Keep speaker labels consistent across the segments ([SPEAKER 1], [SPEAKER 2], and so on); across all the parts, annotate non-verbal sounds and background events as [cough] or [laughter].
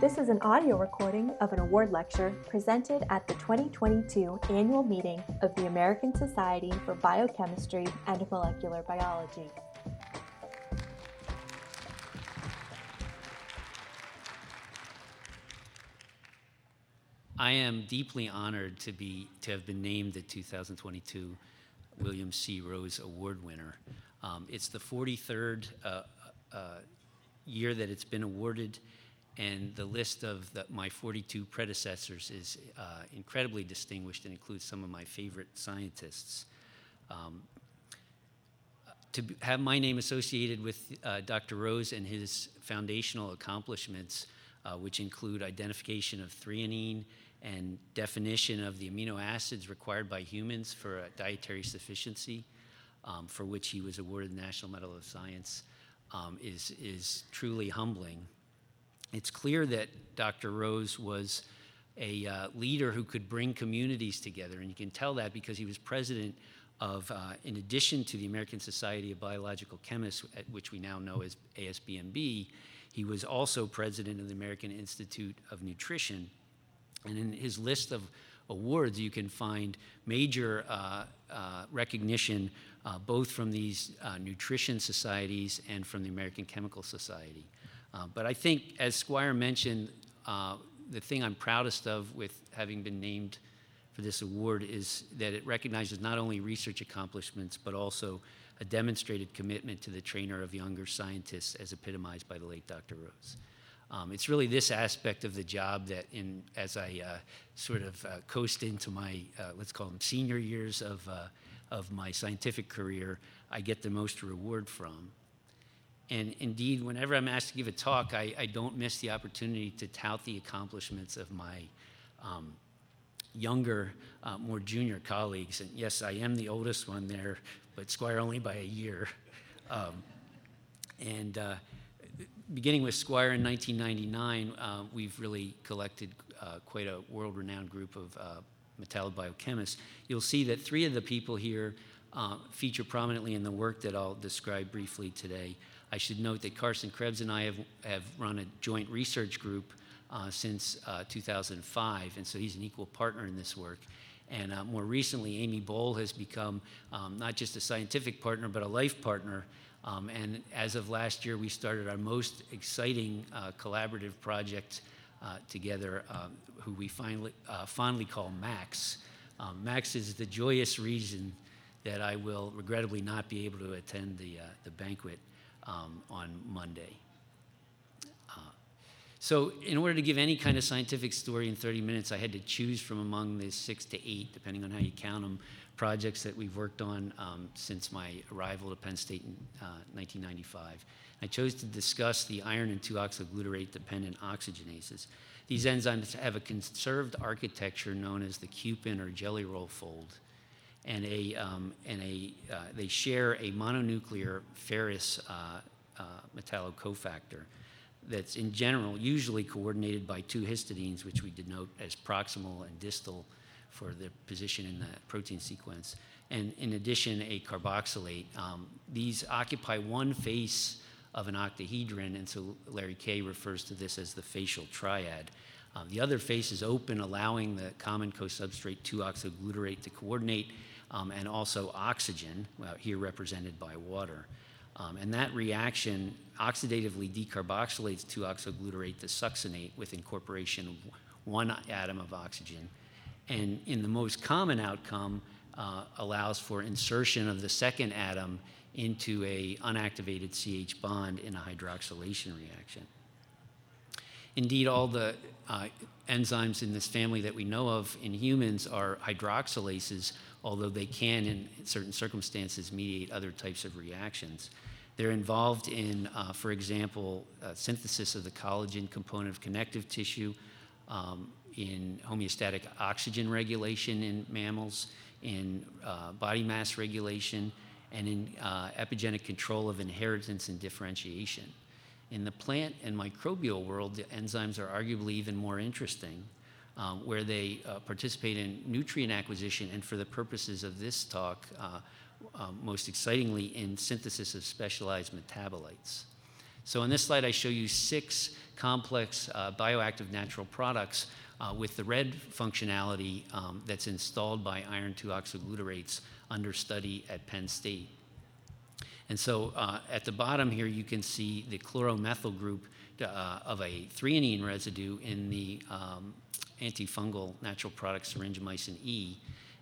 [SPEAKER 1] This is an audio recording of an award lecture presented at the 2022 annual meeting of the American Society for Biochemistry and Molecular Biology.
[SPEAKER 2] I am deeply honored to be to have been named the 2022 William C. Rose Award winner. Um, it's the 43rd uh, uh, year that it's been awarded, and the list of the, my 42 predecessors is uh, incredibly distinguished and includes some of my favorite scientists. Um, to have my name associated with uh, Dr. Rose and his foundational accomplishments, uh, which include identification of threonine and definition of the amino acids required by humans for dietary sufficiency, um, for which he was awarded the National Medal of Science, um, is, is truly humbling. It's clear that Dr. Rose was a uh, leader who could bring communities together, and you can tell that because he was president of, uh, in addition to the American Society of Biological Chemists, which we now know as ASBMB, he was also president of the American Institute of Nutrition. And in his list of awards, you can find major uh, uh, recognition uh, both from these uh, nutrition societies and from the American Chemical Society. Uh, but I think, as Squire mentioned, uh, the thing I'm proudest of with having been named for this award is that it recognizes not only research accomplishments, but also a demonstrated commitment to the trainer of younger scientists as epitomized by the late Dr. Rose. Um, it's really this aspect of the job that, in as I uh, sort of uh, coast into my, uh, let's call them senior years of, uh, of my scientific career, I get the most reward from. And indeed, whenever I'm asked to give a talk, I, I don't miss the opportunity to tout the accomplishments of my um, younger, uh, more junior colleagues. And yes, I am the oldest one there, but Squire only by a year. Um, and uh, beginning with Squire in 1999, uh, we've really collected uh, quite a world renowned group of uh, metallobiochemists. You'll see that three of the people here uh, feature prominently in the work that I'll describe briefly today. I should note that Carsten Krebs and I have, have run a joint research group uh, since uh, 2005, and so he's an equal partner in this work. And more recently, Amie Boal has become um, not just a scientific partner, but a life partner um, and as of last year, we started our most exciting uh, collaborative project uh, together, um, who we finally, uh, fondly call MAX. Um, MAX is the joyous reason that I will regrettably not be able to attend the, uh, the banquet um, on Monday. Uh, so, in order to give any kind of scientific story in 30 minutes, I had to choose from among the six to eight, depending on how you count them, projects that we've worked on um, since my arrival at Penn State in uh, 1995. I chose to discuss the iron and 2-oxoglutarate dependent oxygenases. These enzymes have a conserved architecture known as the cupin or jelly roll fold, and, a, um, and a, uh, they share a mononuclear ferrous uh, uh, metallocofactor that's in general usually coordinated by two histidines, which we denote as proximal and distal for the position in the protein sequence. And in addition, a carboxylate. Um, these occupy one face of an octahedron, and so Larry Que refers to this as the facial triad. Um, the other face is open, allowing the common co-substrate 2-oxoglutarate to coordinate, um, and also oxygen, well, here represented by water. Um, and that reaction oxidatively decarboxylates 2-oxoglutarate to succinate with incorporation of one atom of oxygen and in the most common outcome, uh, allows for insertion of the second atom into a unactivated CH bond in a hydroxylation reaction. Indeed, all the uh, enzymes in this family that we know of in humans are hydroxylases, although they can, in certain circumstances, mediate other types of reactions. They're involved in, uh, for example, uh, synthesis of the collagen component of connective tissue, um, in homeostatic oxygen regulation in mammals, in uh, body mass regulation, and in uh, epigenic control of inheritance and differentiation. In the plant and microbial world, the enzymes are arguably even more interesting, um, where they uh, participate in nutrient acquisition and, for the purposes of this talk, uh, uh, most excitingly, in synthesis of specialized metabolites. So in this slide, I show you six complex uh, bioactive natural products uh, with the red functionality um, that's installed by iron 2 oxoglutarates under study at Penn State. And so uh, at the bottom here, you can see the chloromethyl group uh, of a threonine residue in the um, antifungal natural product syringomycin E.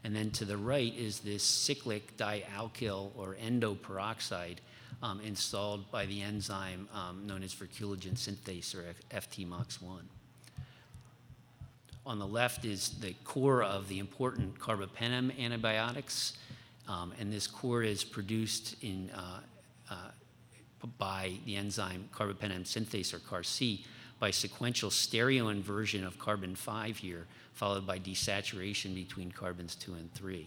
[SPEAKER 2] And then to the right is this cyclic dialkyl or endoperoxide um, installed by the enzyme um, known as verruculogen synthase or FTMOX1. On the left is the core of the important carbapenem antibiotics, um, and this core is produced in, uh, uh, by the enzyme carbapenem synthase or CARC by sequential stereoinversion of carbon 5 here, followed by desaturation between carbons 2 and 3.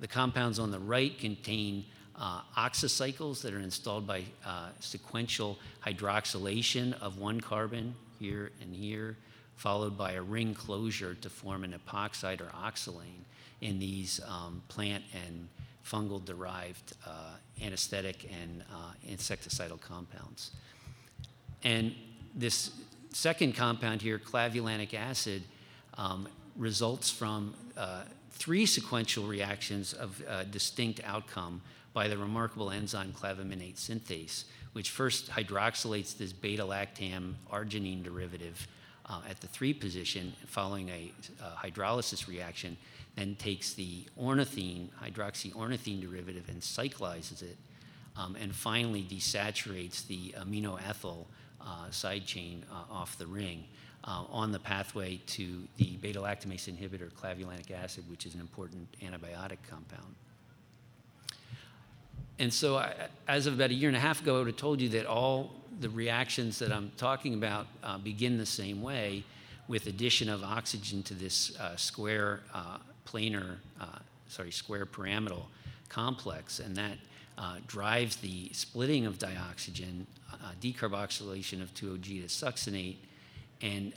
[SPEAKER 2] The compounds on the right contain uh, oxocycles that are installed by uh, sequential hydroxylation of one carbon here and here, followed by a ring closure to form an epoxide or oxolane in these um, plant and fungal derived uh, anesthetic and uh, insecticidal compounds. And this second compound here, clavulanic acid, um, results from uh, three sequential reactions of uh, distinct outcome by the remarkable enzyme clavaminate synthase, which first hydroxylates this beta lactam arginine derivative uh, at the three position following a uh, hydrolysis reaction, then takes the ornithine, hydroxyornithine derivative, and cyclizes it, um, and finally desaturates the aminoethyl uh, side chain uh, off the ring. Uh, on the pathway to the beta lactamase inhibitor clavulanic acid, which is an important antibiotic compound. And so, I, as of about a year and a half ago, I would have told you that all the reactions that I'm talking about uh, begin the same way with addition of oxygen to this uh, square uh, planar, uh, sorry, square pyramidal complex, and that uh, drives the splitting of dioxygen, uh, decarboxylation of 2OG to succinate, and,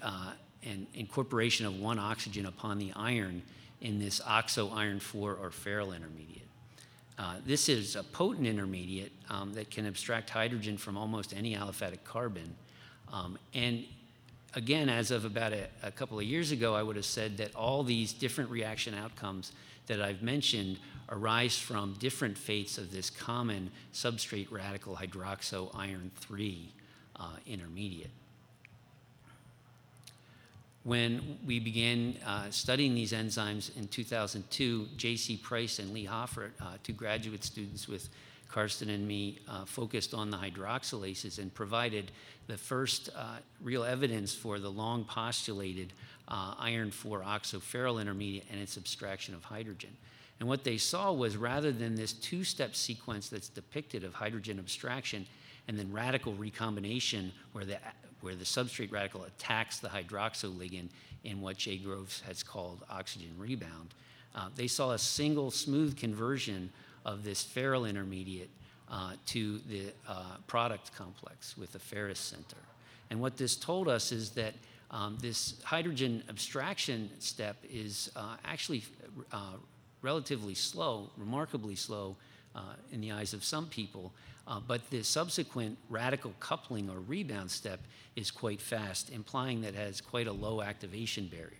[SPEAKER 2] and incorporation of one oxygen upon the iron in this oxo iron 4 or ferryl intermediate. Uh, this is a potent intermediate um, that can abstract hydrogen from almost any aliphatic carbon. Um, and again, as of about a, a, couple of years ago, I would have said that all these different reaction outcomes that I've mentioned arise from different fates of this common substrate radical hydroxo iron 3 uh, intermediate when we began uh, studying these enzymes in 2002, J.C. Price and Lee Hoffart, uh, two graduate students with Carsten and me, uh, focused on the hydroxylases and provided the first uh, real evidence for the long postulated uh, iron 4 oxoferryl intermediate and its abstraction of hydrogen. And what they saw was rather than this two step sequence that's depicted of hydrogen abstraction and then radical recombination, where the where the substrate radical attacks the hydroxyl ligand in what Jay Groves has called oxygen rebound. Uh, they saw a single smooth conversion of this ferryl intermediate uh, to the uh, product complex with the ferrous center. And what this told us is that um, this hydrogen abstraction step is uh, actually uh, relatively slow, remarkably slow uh, in the eyes of some people, uh, but the subsequent radical coupling or rebound step is quite fast, implying that it has quite a low activation barrier.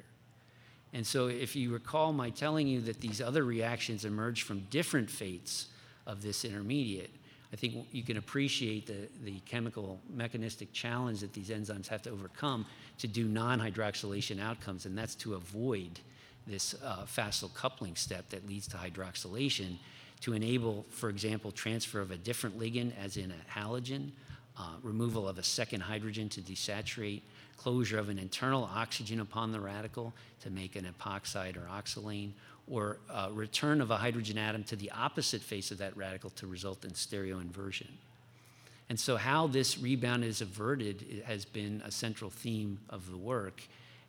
[SPEAKER 2] And so, if you recall my telling you that these other reactions emerge from different fates of this intermediate, I think you can appreciate the, the chemical mechanistic challenge that these enzymes have to overcome to do non hydroxylation outcomes, and that's to avoid this uh, facile coupling step that leads to hydroxylation to enable, for example, transfer of a different ligand, as in a halogen, uh, removal of a second hydrogen to desaturate, closure of an internal oxygen upon the radical to make an epoxide or oxolane, or uh, return of a hydrogen atom to the opposite face of that radical to result in stereoinversion. And so, how this rebound is averted has been a central theme of the work.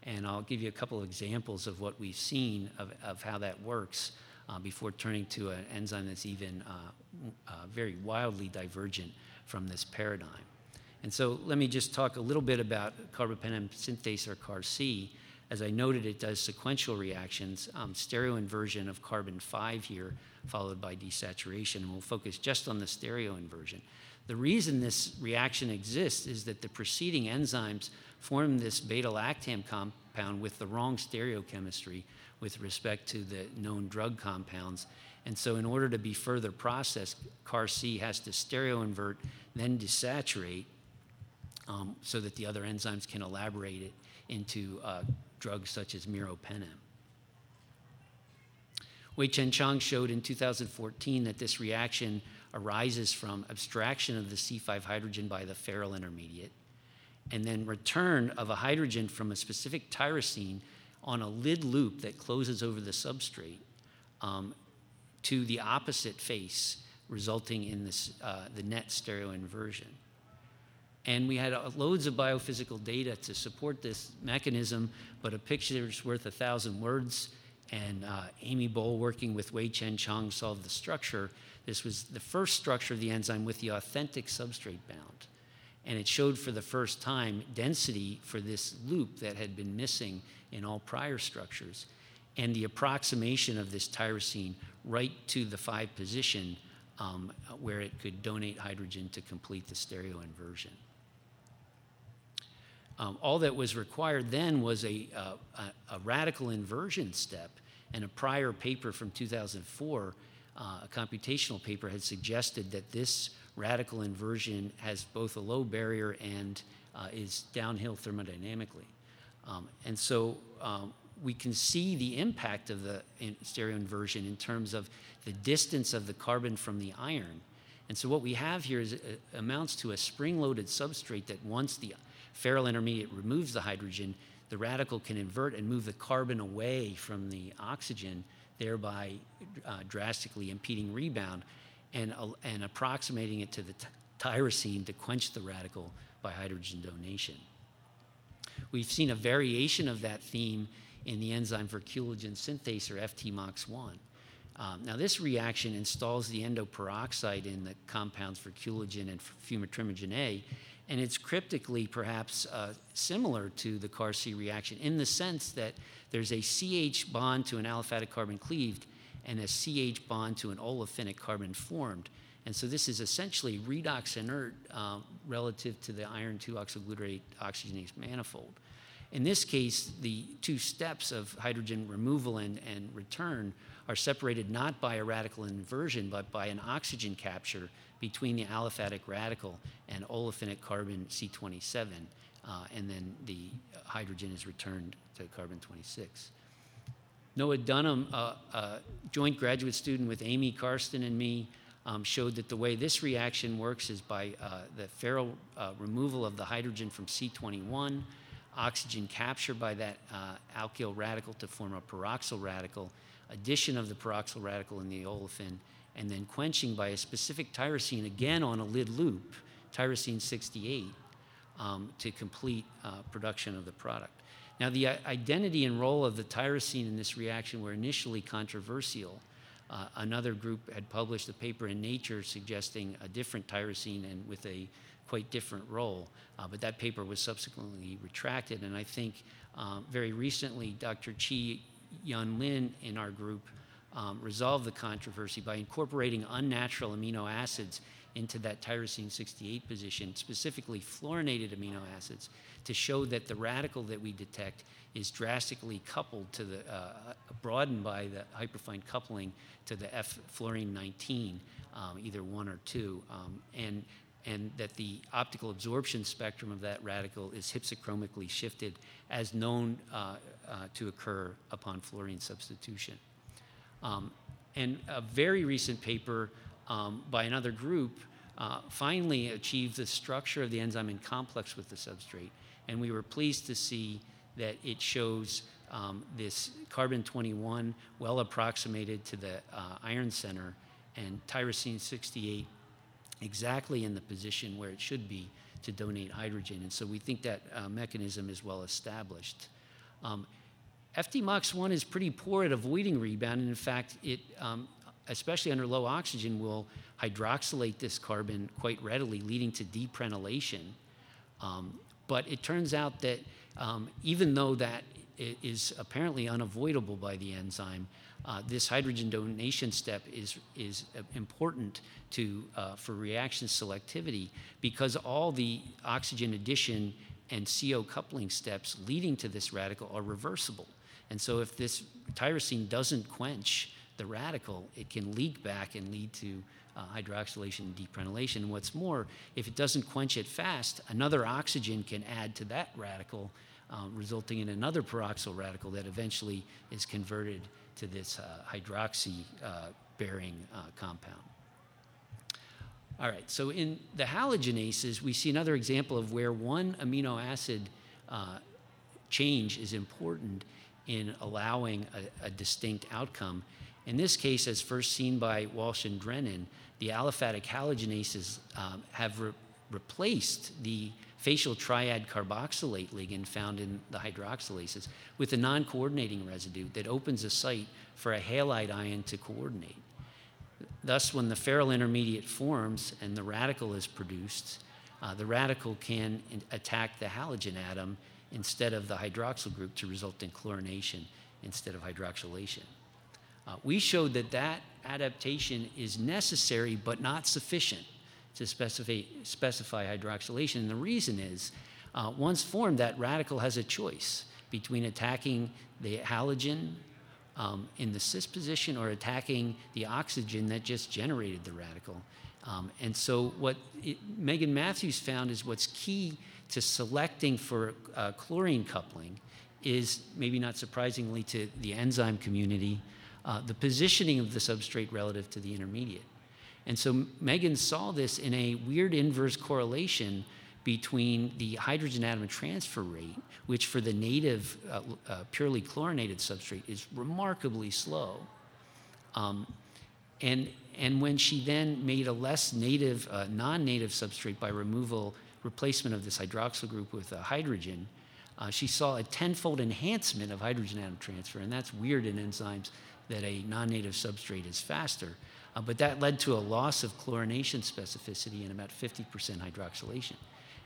[SPEAKER 2] And I'll give you a couple of examples of what we've seen of, of how that works uh, before turning to an enzyme that's even uh, uh, very wildly divergent from this paradigm. And so let me just talk a little bit about carbapenem synthase or CAR-C. As I noted, it does sequential reactions, um, stereoinversion of carbon 5 here, followed by desaturation, and we'll focus just on the stereo inversion. The reason this reaction exists is that the preceding enzymes form this beta-lactam compound with the wrong stereochemistry with respect to the known drug compounds. And so in order to be further processed, CAR-C has to stereoinvert, then desaturate, um, so that the other enzymes can elaborate it into uh, drugs such as meropenem. Wei-Chen Chang showed in 2014 that this reaction arises from abstraction of the C5 hydrogen by the ferryl intermediate, and then return of a hydrogen from a specific tyrosine on a lid loop that closes over the substrate um, to the opposite face, resulting in this, uh, the net stereo inversion. And we had uh, loads of biophysical data to support this mechanism, but a picture's worth a thousand words. And uh, Amie Boal, working with Wei-Chen Chang, solved the structure. This was the first structure of the enzyme with the authentic substrate bound. And it showed for the first time density for this loop that had been missing in all prior structures, and the approximation of this tyrosine right to the 5 position um, where it could donate hydrogen to complete the stereoinversion. Um, all that was required then was a, uh, a, a, radical inversion step, and a prior paper from 2004, uh, a computational paper, had suggested that this radical inversion has both a low barrier and uh, is downhill thermodynamically. Um, and so um, we can see the impact of the in stereoinversion in terms of the distance of the carbon from the iron. And so what we have here is uh, amounts to a spring-loaded substrate that once the ferryl intermediate removes the hydrogen, the radical can invert and move the carbon away from the oxygen, thereby uh, drastically impeding rebound and, and approximating it to the tyrosine to quench the radical by hydrogen donation. We've seen a variation of that theme in the enzyme verruculogen synthase, or FTMOX1. Um, now, this reaction installs the endoperoxide in the compounds verruculogen and fumitremorgin A, and it's cryptically perhaps uh, similar to the CAR-C reaction in the sense that there's a CH bond to an aliphatic carbon cleaved and a CH bond to an olefinic carbon formed. And so this is essentially redox inert uh, relative to the iron 2 oxoglutarate oxygenase manifold. In this case, the two steps of hydrogen removal and, and return are separated not by a radical inversion, but by an oxygen capture between the aliphatic radical and olefinic carbon C27, uh, and then the hydrogen is returned to carbon 26. Noah Dunham, a, a joint graduate student with Amie Carsten and me, um, showed that the way this reaction works is by uh, the ferryl uh, removal of the hydrogen from C21, oxygen capture by that uh, alkyl radical to form a peroxyl radical, addition of the peroxyl radical in the olefin, and then quenching by a specific tyrosine, again on a lid loop, tyrosine 68, um, to complete uh, production of the product. Now, the uh, identity and role of the tyrosine in this reaction were initially controversial. Uh, another group had published a paper in Nature suggesting a different tyrosine and with a quite different role, uh, but that paper was subsequently retracted. And I think uh, very recently, Dr. Chi Yun Lin in our group um, resolve the controversy by incorporating unnatural amino acids into that tyrosine 68 position, specifically fluorinated amino acids, to show that the radical that we detect is drastically coupled to the, uh, broadened by the hyperfine coupling to the F fluorine 19, um, either one or two, um, and, and that the optical absorption spectrum of that radical is hypsochromically shifted as known uh, uh, to occur upon fluorine substitution. Um, and a very recent paper um, by another group uh, finally achieved the structure of the enzyme in complex with the substrate. And we were pleased to see that it shows um, this carbon 21 well approximated to the uh, iron center and tyrosine 68 exactly in the position where it should be to donate hydrogen. And so we think that uh, mechanism is well established. Um, FTMOX1 is pretty poor at avoiding rebound, and in fact, it, um, especially under low oxygen, will hydroxylate this carbon quite readily, leading to deprenylation. Um, but it turns out that um, even though that is apparently unavoidable by the enzyme, uh, this hydrogen donation step is, is uh, important to, uh, for reaction selectivity because all the oxygen addition and CO coupling steps leading to this radical are reversible. And so if this tyrosine doesn't quench the radical, it can leak back and lead to uh, hydroxylation and deprenylation. And what's more, if it doesn't quench it fast, another oxygen can add to that radical, uh, resulting in another peroxyl radical that eventually is converted to this uh, hydroxy uh, bearing uh, compound. All right, so in the halogenases, we see another example of where one amino acid uh, change is important in allowing a, a, distinct outcome. In this case, as first seen by Walsh and Drennan, the aliphatic halogenases um, have re replaced the facial triad carboxylate ligand found in the hydroxylases with a non coordinating residue that opens a site for a halide ion to coordinate. Thus, when the ferryl intermediate forms and the radical is produced, uh, the radical can attack the halogen atom instead of the hydroxyl group to result in chlorination instead of hydroxylation. Uh, we showed that that adaptation is necessary but not sufficient to specify, specify hydroxylation. And the reason is, uh, once formed, that radical has a choice between attacking the halogen um, in the cis position or attacking the oxygen that just generated the radical. Um, and so, what it, Megan Matthews found is what's key to selecting for uh, chlorine coupling is, maybe not surprisingly to the enzyme community, uh, the positioning of the substrate relative to the intermediate. And so Megan saw this in a weird inverse correlation between the hydrogen atom transfer rate, which for the native uh, uh, purely chlorinated substrate is remarkably slow. Um, and, and when she then made a less native, uh, non native substrate by removal, replacement of this hydroxyl group with hydrogen, uh, she saw a tenfold enhancement of hydrogen atom transfer. And that's weird in enzymes that a non native substrate is faster. Uh, but that led to a loss of chlorination specificity and about 50% hydroxylation.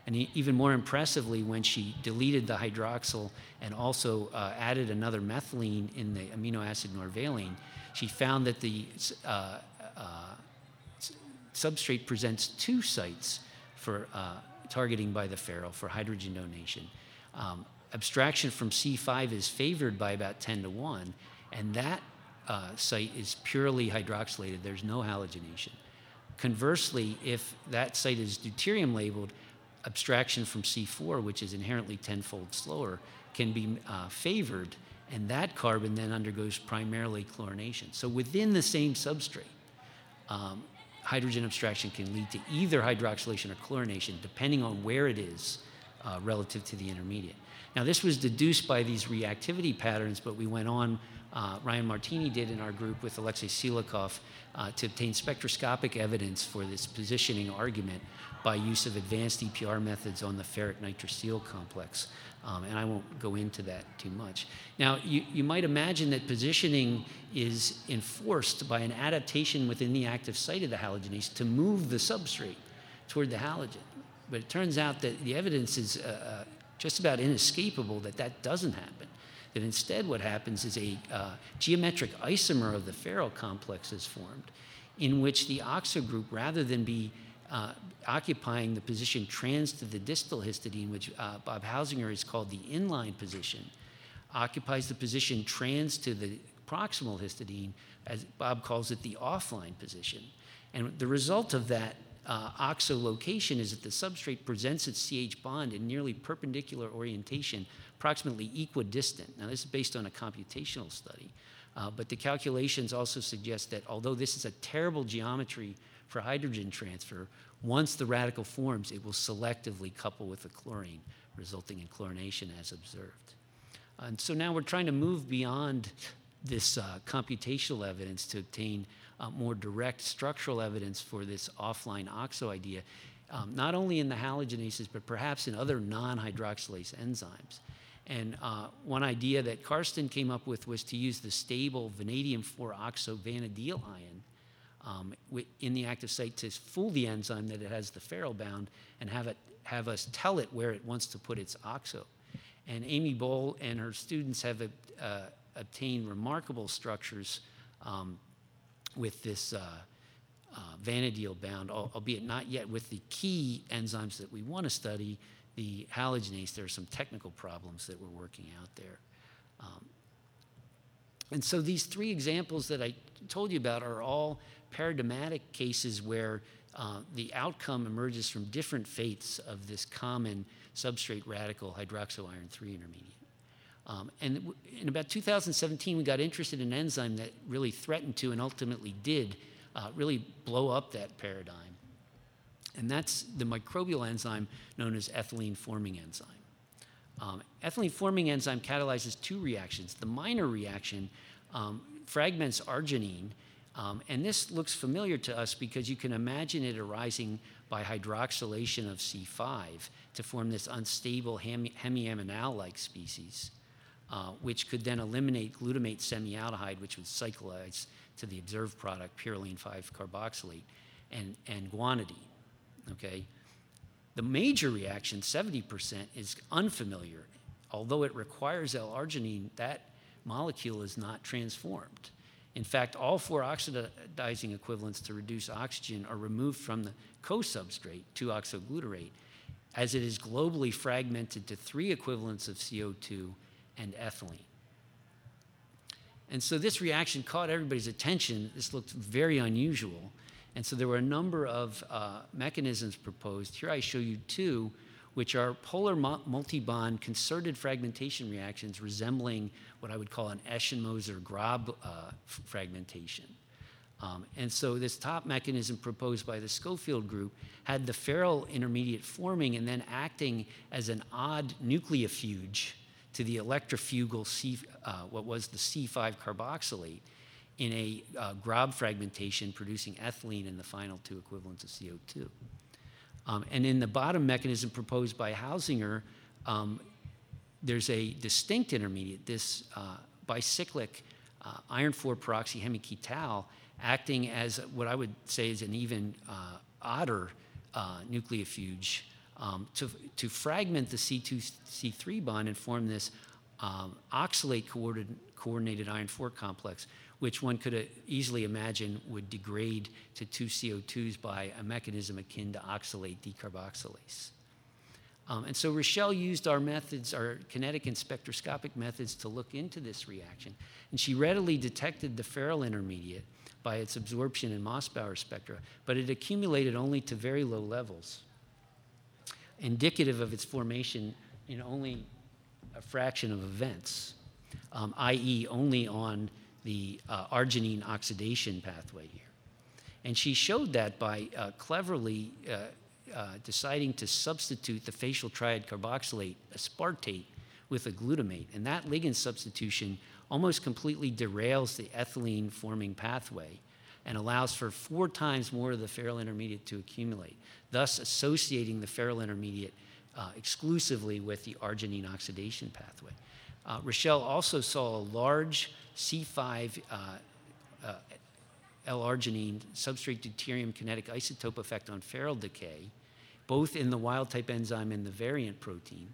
[SPEAKER 2] And even more impressively, when she deleted the hydroxyl and also uh, added another methylene in the amino acid norvaline, she found that the uh, uh, substrate presents two sites for uh, targeting by the ferryl for hydrogen donation. Um, abstraction from C5 is favored by about 10 to 1, and that uh, site is purely hydroxylated. There's no halogenation. Conversely, if that site is deuterium labeled, abstraction from C4, which is inherently tenfold slower, can be uh, favored, and that carbon then undergoes primarily chlorination. So within the same substrate, um, hydrogen abstraction can lead to either hydroxylation or chlorination, depending on where it is uh, relative to the intermediate. Now, this was deduced by these reactivity patterns, but we went on uh, Ryan Martinie did in our group with Alexey Silakov uh, to obtain spectroscopic evidence for this positioning argument by use of advanced EPR methods on the ferric nitrosyl complex. Um, and I won't go into that too much. Now, you, you might imagine that positioning is enforced by an adaptation within the active site of the halogenase to move the substrate toward the halogen. But it turns out that the evidence is uh, uh just about inescapable that that doesn't happen that instead what happens is a uh, geometric isomer of the ferryl complex is formed, in which the oxo group, rather than be uh, occupying the position trans to the distal histidine, which uh, Bob Hausinger has called the inline position, occupies the position trans to the proximal histidine, as Bob calls it, the offline position. And the result of that uh, oxo location is that the substrate presents its CH bond in nearly perpendicular orientation approximately equidistant. Now, this is based on a computational study, uh, but the calculations also suggest that although this is a terrible geometry for hydrogen transfer, once the radical forms, it will selectively couple with the chlorine, resulting in chlorination as observed. And so now we're trying to move beyond this uh, computational evidence to obtain uh, more direct structural evidence for this offline oxo idea, um, not only in the halogenases, but perhaps in other non hydroxylase enzymes. And uh, one idea that Carsten came up with was to use the stable vanadium 4 oxo vanadilyl ion um, in the active site to fool the enzyme that it has the ferryl bound and have, it, have us tell it where it wants to put its oxo. And Amie Boal and her students have uh, obtained remarkable structures um, with this uh, uh, bound, albeit not yet with the key enzymes that we want to study, the halogenase. There are some technical problems that we're working out there. Um, and so these three examples that I told you about are all paradigmatic cases where uh, the outcome emerges from different fates of this common substrate radical hydroxyiron 3 intermediate. Um, and in about 2017, we got interested in an enzyme that really threatened to and ultimately did uh, really blow up that paradigm. And that's the microbial enzyme known as ethylene forming enzyme. Um, ethylene forming enzyme catalyzes two reactions. The minor reaction um, fragments arginine, um, and this looks familiar to us because you can imagine it arising by hydroxylation of C5 to form this unstable hemi- hemiaminal like species, uh, which could then eliminate glutamate semialdehyde, which would cyclize to the observed product, pyrroline 5 carboxylate, and, and guanidine. Okay? The major reaction, 70%, is unfamiliar. Although it requires L-arginine, that molecule is not transformed. In fact, all four oxidizing equivalents to reduce oxygen are removed from the co-substrate, 2-oxoglutarate, as it is globally fragmented to three equivalents of CO2 and ethylene. And so this reaction caught everybody's attention. This looked very unusual. And so there were a number of uh, mechanisms proposed. Here I show you two, which are polar multi-bond concerted fragmentation reactions resembling what I would call an Eschenmoser-Grob uh, fragmentation. Um, and so this top mechanism proposed by the Schofield group had the ferryl intermediate forming and then acting as an odd nucleofuge to the electrofugal C, uh, what was the C5 carboxylate in a uh, Grob fragmentation producing ethylene in the final two equivalents of CO2. Um, and in the bottom mechanism proposed by Hausinger, um, there's a distinct intermediate, this uh, bicyclic uh, iron 4 peroxyhemiketal, acting as what I would say is an even uh, odder uh, nucleofuge um, to, to fragment the C2 C3 bond and form this um, oxalate coordinated, iron 4 complex, which one could easily imagine would degrade to two CO2s by a mechanism akin to oxalate decarboxylase. Um, and so Rachelle used our methods, our kinetic and spectroscopic methods, to look into this reaction. And she readily detected the ferryl intermediate by its absorption in Mossbauer spectra, but it accumulated only to very low levels, indicative of its formation in only a fraction of events, um, i.e., only on the uh, arginine oxidation pathway here. And she showed that by uh, cleverly uh, uh, deciding to substitute the facial triad carboxylate aspartate with a glutamate. And that ligand substitution almost completely derails the ethylene forming pathway and allows for four times more of the ferryl intermediate to accumulate, thus associating the ferryl intermediate uh, exclusively with the arginine oxidation pathway. Uh, Rachelle also saw a large C5 uh, uh, L-arginine substrate deuterium kinetic isotope effect on ferryl decay, both in the wild type enzyme and the variant protein.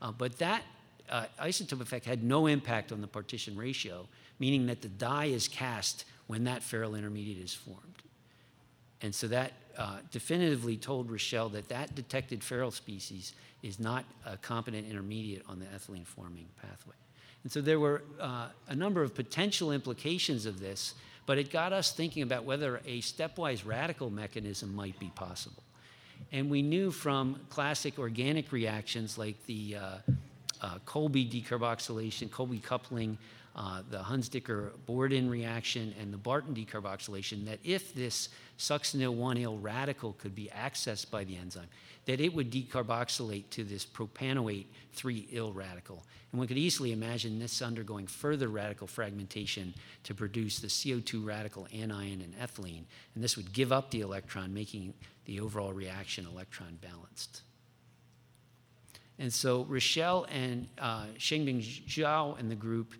[SPEAKER 2] Uh, but that uh, isotope effect had no impact on the partition ratio, meaning that the die is cast when that ferryl intermediate is formed. And so that uh, definitively told Rachelle that that detected ferryl species is not a competent intermediate on the ethylene forming pathway. And so there were uh, a number of potential implications of this, but it got us thinking about whether a stepwise radical mechanism might be possible. And we knew from classic organic reactions like the uh, uh, Kolbe decarboxylation, Kolbe coupling, uh, the Hunsdiecker-Borodin reaction, and the Barton decarboxylation, that if this succinyl-1-yle radical could be accessed by the enzyme, that it would decarboxylate to this propanoate 3-yle radical. And one could easily imagine this undergoing further radical fragmentation to produce the CO2 radical anion and ethylene, and this would give up the electron, making the overall reaction electron balanced. And so Rachelle and uh, Shengbing Zhao and the group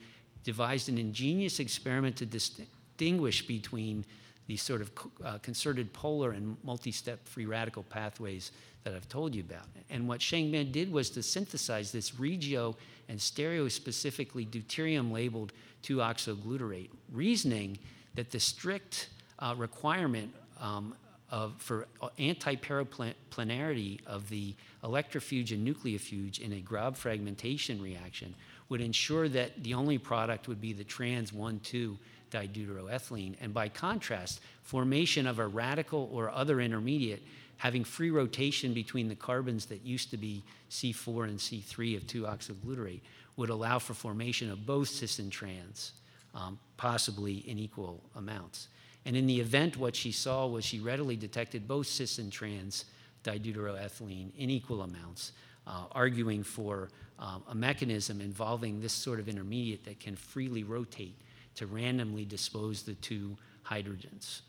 [SPEAKER 2] devised an ingenious experiment to distinguish between these sort of uh, concerted polar and multi-step free radical pathways that I've told you about. And what Shengmen did was to synthesize this regio and stereo specifically deuterium labeled 2-oxoglutarate, reasoning that the strict uh, requirement um, of, for anti-periplanarity of the electrofuge and nucleofuge in a Grob fragmentation reaction would ensure that the only product would be the trans 1,2 dideuteroethylene. And by contrast, formation of a radical or other intermediate having free rotation between the carbons that used to be C4 and C3 of 2-oxoglutarate would allow for formation of both cis and trans, um, possibly in equal amounts. And in the event, what she saw was she readily detected both cis and trans dideuteroethylene in equal amounts, uh, arguing for um, a mechanism involving this sort of intermediate that can freely rotate to randomly dispose the two hydrogens.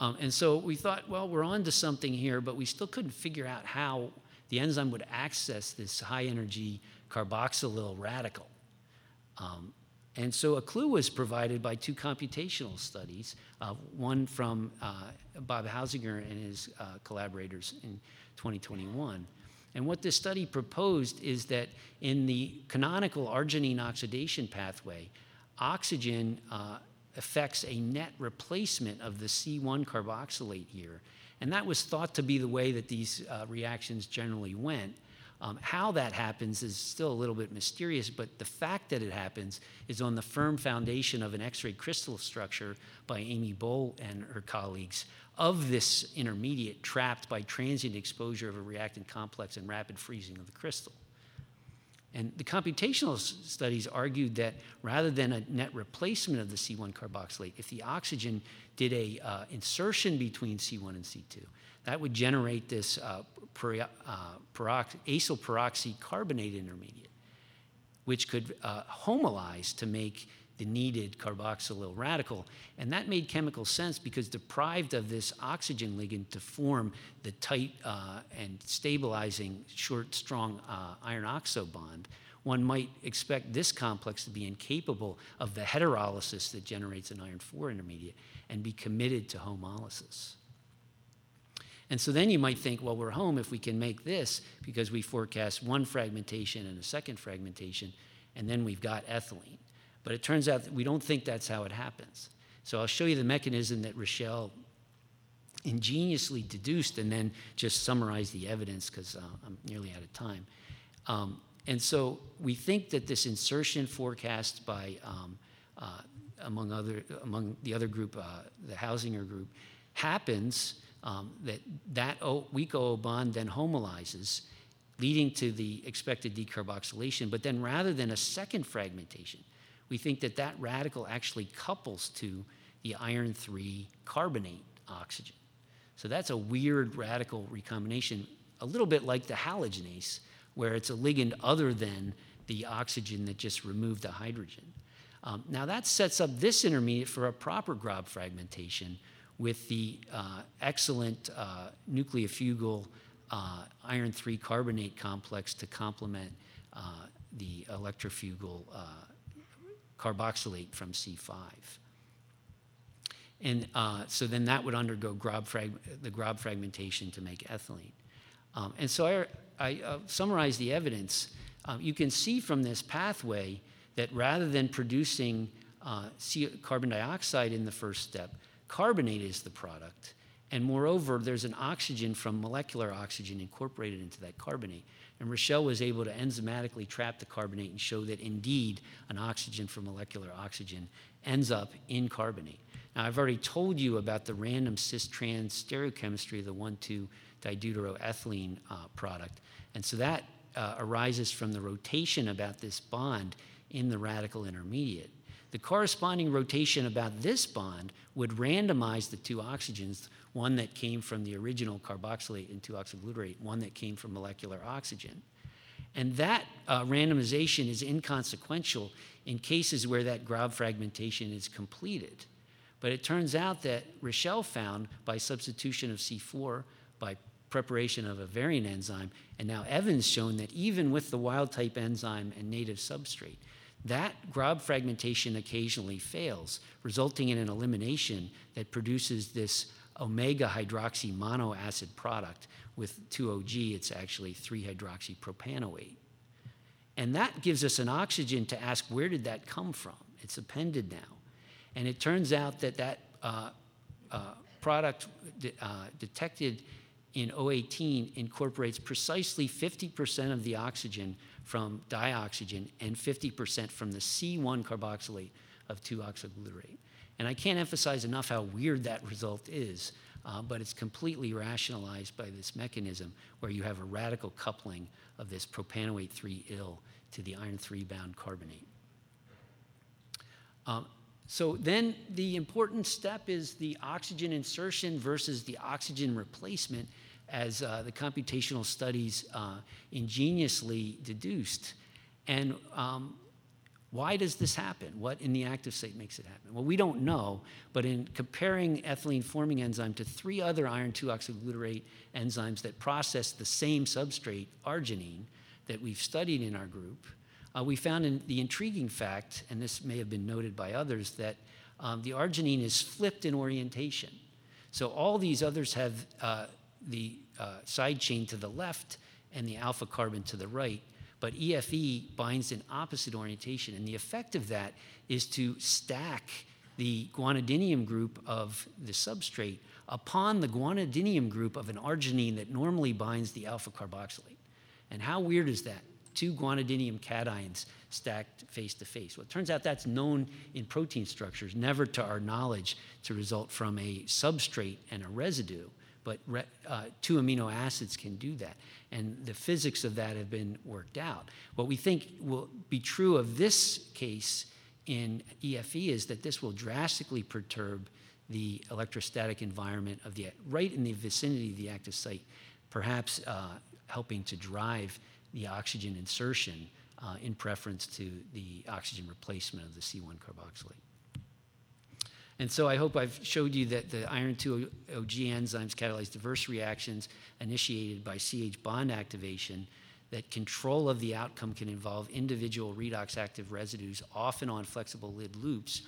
[SPEAKER 2] Um, and so we thought, well, we're on to something here, but we still couldn't figure out how the enzyme would access this high energy carboxylyl radical. Um, and so a clue was provided by two computational studies, uh, one from uh, Bob Hausinger and his uh, collaborators in 2021. And what this study proposed is that in the canonical arginine oxidation pathway, oxygen uh, affects a net replacement of the C1 carboxylate here. And that was thought to be the way that these uh, reactions generally went. Um, how that happens is still a little bit mysterious, but the fact that it happens is on the firm foundation of an X ray crystal structure by Amie Boal and her colleagues of this intermediate trapped by transient exposure of a reactant complex and rapid freezing of the crystal. And the computational studies argued that rather than a net replacement of the C1 carboxylate, if the oxygen did a uh, insertion between C1 and C2, that would generate this uh, peri- uh, perox- acyl peroxy carbonate intermediate, which could uh, homolyze to make the needed carboxylyl radical. And that made chemical sense because deprived of this oxygen ligand to form the tight uh, and stabilizing short, strong uh, iron oxo bond, one might expect this complex to be incapable of the heterolysis that generates an iron 4 intermediate and be committed to homolysis. And so then you might think, well, we're home if we can make this because we forecast one fragmentation and a second fragmentation, and then we've got ethylene. But it turns out that we don't think that's how it happens. So I'll show you the mechanism that Rachelle ingeniously deduced and then just summarize the evidence because uh, I'm nearly out of time. Um, and so we think that this insertion forecast by, um, uh, among, other, among the other group, uh, the Hausinger group, happens um, that that o- weak OO bond then homolyzes, leading to the expected decarboxylation. But then rather than a second fragmentation, we think that that radical actually couples to the iron 3 carbonate oxygen. So that's a weird radical recombination, a little bit like the halogenase, where it's a ligand other than the oxygen that just removed the hydrogen. Um, now that sets up this intermediate for a proper Grob fragmentation with the uh, excellent uh, nucleofugal uh, iron 3 carbonate complex to complement uh, the electrofugal uh, carboxylate from C5. And uh, so then that would undergo Grob the Grob fragmentation to make ethylene. Um, and so I, I summarize the evidence. Uh, you can see from this pathway that rather than producing uh, carbon dioxide in the first step, carbonate is the product. And moreover, there's an oxygen from molecular oxygen incorporated into that carbonate. And Rachelle was able to enzymatically trap the carbonate and show that indeed an oxygen from molecular oxygen ends up in carbonate. Now, I've already told you about the random cis trans stereochemistry of the 1 2 dideuteroethylene uh, product. And so that uh, arises from the rotation about this bond in the radical intermediate. The corresponding rotation about this bond would randomize the two oxygens, one that came from the original carboxylate and 2-oxoglutarate, one that came from molecular oxygen. And that uh, randomization is inconsequential in cases where that Grob fragmentation is completed. But it turns out that Rachelle found by substitution of C4, by preparation of a variant enzyme, and now Evans shown that even with the wild type enzyme and native substrate, that Grob fragmentation occasionally fails, resulting in an elimination that produces this omega hydroxy monoacid product with 2OG, it's actually 3 hydroxypropanoate. And that gives us an oxygen to ask where did that come from? It's appended now. And it turns out that that uh, uh, product de- uh, detected in O18 incorporates precisely 50% of the oxygen from dioxygen and 50% from the C1 carboxylate of 2-oxoglutarate. And I can't emphasize enough how weird that result is, uh, but it's completely rationalized by this mechanism where you have a radical coupling of this propanoate 3-yl to the iron 3 bound carbonate. Um, so then the important step is the oxygen insertion versus the oxygen replacement as uh, the computational studies uh, ingeniously deduced. And um, why does this happen? What in the active site makes it happen? Well, we don't know, but in comparing ethylene forming enzyme to three other iron 2 oxoglutarate enzymes that process the same substrate, arginine, that we've studied in our group, uh, we found in the intriguing fact, and this may have been noted by others, that um, the arginine is flipped in orientation. So all these others have uh, the uh, side chain to the left and the alpha carbon to the right, but EFE binds in opposite orientation. And the effect of that is to stack the guanidinium group of the substrate upon the guanidinium group of an arginine that normally binds the alpha carboxylate. And how weird is that? two guanidinium cations stacked face to face. Well, it turns out that's known in protein structures, never to our knowledge to result from a substrate and a residue, but re, uh, two amino acids can do that. And the physics of that have been worked out. What we think will be true of this case in EFE is that this will drastically perturb the electrostatic environment of the right in the vicinity of the active site, perhaps uh, helping to drive the oxygen insertion uh, in preference to the oxygen replacement of the C1 carboxylate. And so I hope I've showed you that the iron 2 OG enzymes catalyze diverse reactions initiated by CH bond activation, that control of the outcome can involve individual redox active residues, often on flexible lid loops,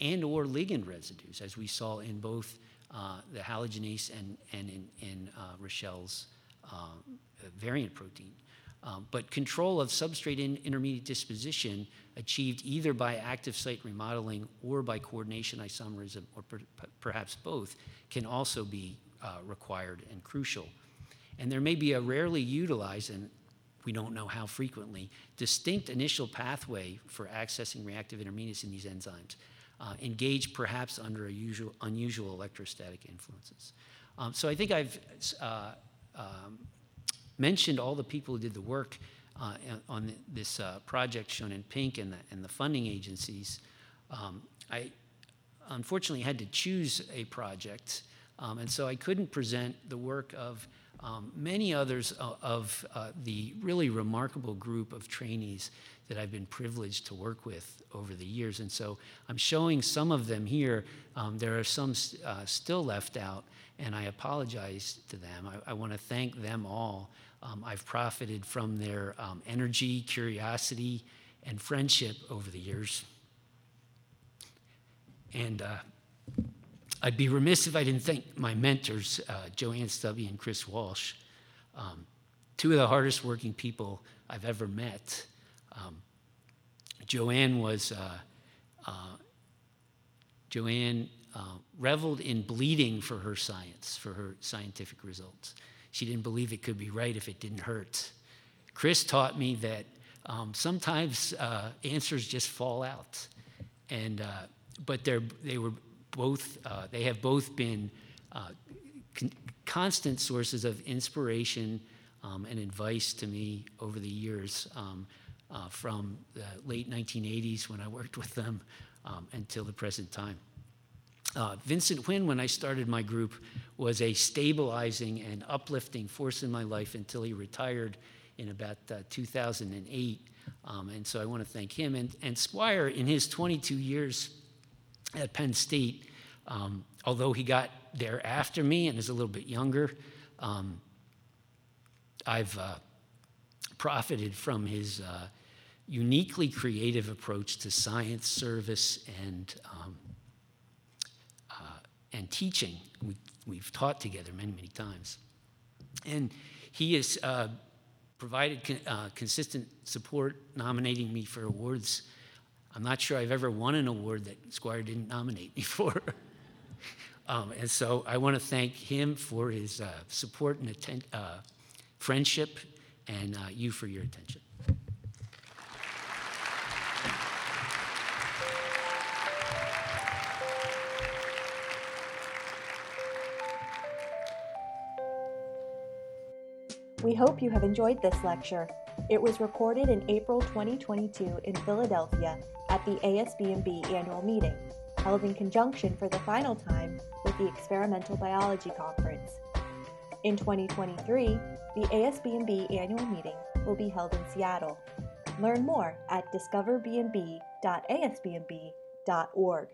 [SPEAKER 2] and or ligand residues, as we saw in both uh, the halogenase and, and in, in uh, Rachelle's uh, variant protein. Um, but control of substrate in intermediate disposition achieved either by active site remodeling or by coordination isomerism, or per, perhaps both, can also be uh, required and crucial. And there may be a rarely utilized, and we don't know how frequently, distinct initial pathway for accessing reactive intermediates in these enzymes, uh, engaged perhaps under usual, unusual electrostatic influences. Um, so I think I've uh, um, mentioned all the people who did the work uh, on this uh, project shown in pink and the, and the funding agencies. Um, I unfortunately had to choose a project, um, and so I couldn't present the work of um, many others uh, of uh, the really remarkable group of trainees that I've been privileged to work with over the years. And so I'm showing some of them here. Um, there are some uh, still left out, and I apologize to them. I, I want to thank them all um, I've profited from their um, energy, curiosity, and friendship over the years. And uh, I'd be remiss if I didn't thank my mentors, uh, JoAnne Stubbe and Chris Walsh, um, two of the hardest working people I've ever met. Um, JoAnne was, uh, uh JoAnne uh, reveled in bleeding for her science, for her scientific results. She didn't believe it could be right if it didn't hurt. Chris taught me that um, sometimes uh, answers just fall out. And, uh, but they're, they were both, uh, they have both been uh, con- constant sources of inspiration um, and advice to me over the years um, uh, from the late 1980s when I worked with them um, until the present time. Uh, Vincent Huynh, when I started my group, was a stabilizing and uplifting force in my life until he retired in about uh, 2008. Um, and so I want to thank him. And, and Squire, in his 22 years at Penn State, um, although he got there after me and is a little bit younger, um, I've uh, profited from his, uh, uniquely creative approach to science, service, and, um, and teaching. We, we've taught together many, many times. And he has uh, provided con- uh, consistent support, nominating me for awards. I'm not sure I've ever won an award that Squire didn't nominate me [laughs] for. um, and so I want to thank him for his uh, support and atten- uh, friendship, and uh, you for your attention.
[SPEAKER 1] We hope you have enjoyed this lecture. It was recorded in April 2022 in Philadelphia at the ASBMB annual meeting, held in conjunction for the final time with the Experimental Biology Conference. In 2023, the ASBMB annual meeting will be held in Seattle. Learn more at discoverbmb.asbmb.org.